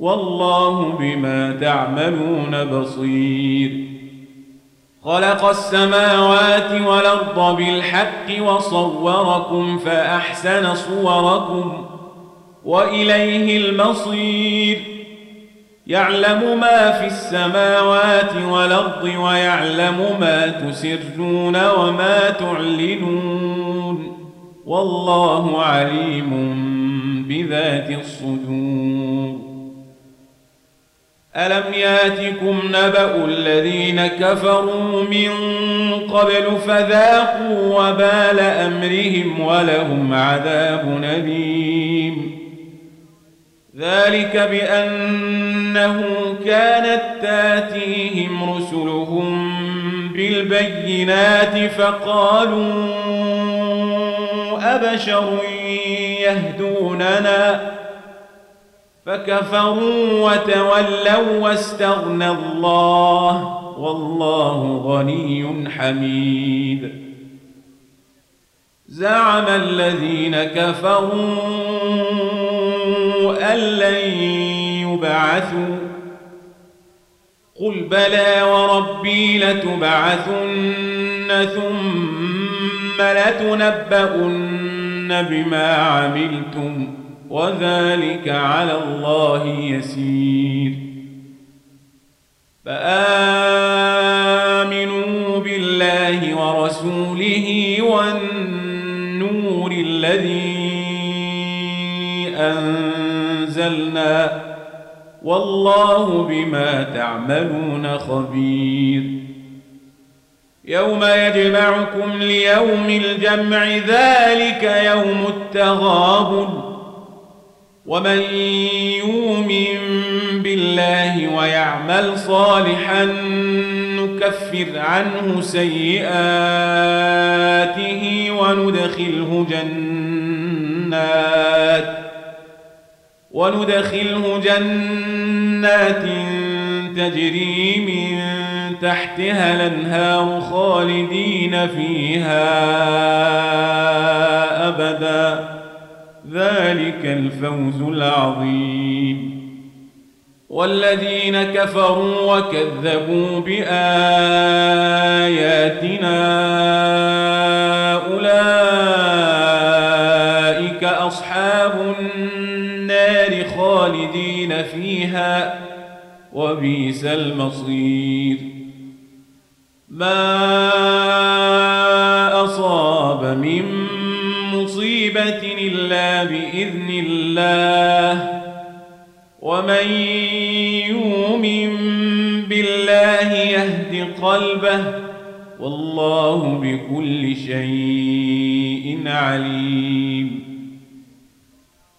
والله بما تعملون بصير. خلق السماوات والأرض بالحق وصوركم فأحسن صوركم وإليه المصير. يعلم ما في السماوات والأرض ويعلم ما تسرون وما تعلنون. والله عليم بذات الصدور. ألم ياتكم نبأ الذين كفروا من قبل فذاقوا وبال أمرهم ولهم عذاب أليم؟ ذلك بأنه كانت تاتيهم رسلهم بالبينات فقالوا أبشر يهدوننا فكفروا وتولوا واستغنى الله والله غني حميد. زعم الذين كفروا أن لن يبعثوا. قل بلى وربي لتبعثن ثم لتنبؤن بما عملتم. وذلك على الله يسير. فآمنوا بالله ورسوله والنور الذي أنزلنا والله بما تعملون خبير. يوم يجمعكم ليوم الجمع ذلك يوم التغابن. ومن يؤمن بالله ويعمل صالحا نكفر عنه سيئاته وندخله جنات وندخله جنات تجري من تحتها الأنهار خالدين فيها أبداً ذلك الفوز العظيم. والذين كفروا وكذبوا بآياتنا أولئك أصحاب النار خالدين فيها وبئس المصير. ما أصاب من مصيبة إلا بإذن الله. ومن يؤمن بالله يهد قلبه والله بكل شيء عليم.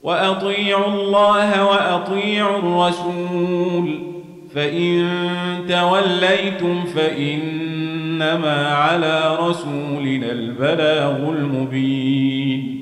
وأطيعوا الله وأطيعوا الرسول فإن توليتم فإنما على رسولنا البلاغ المبين.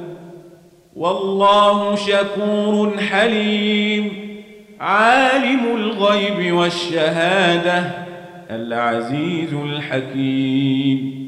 والله شكور حليم. عالم الغيب والشهادة العزيز الحكيم.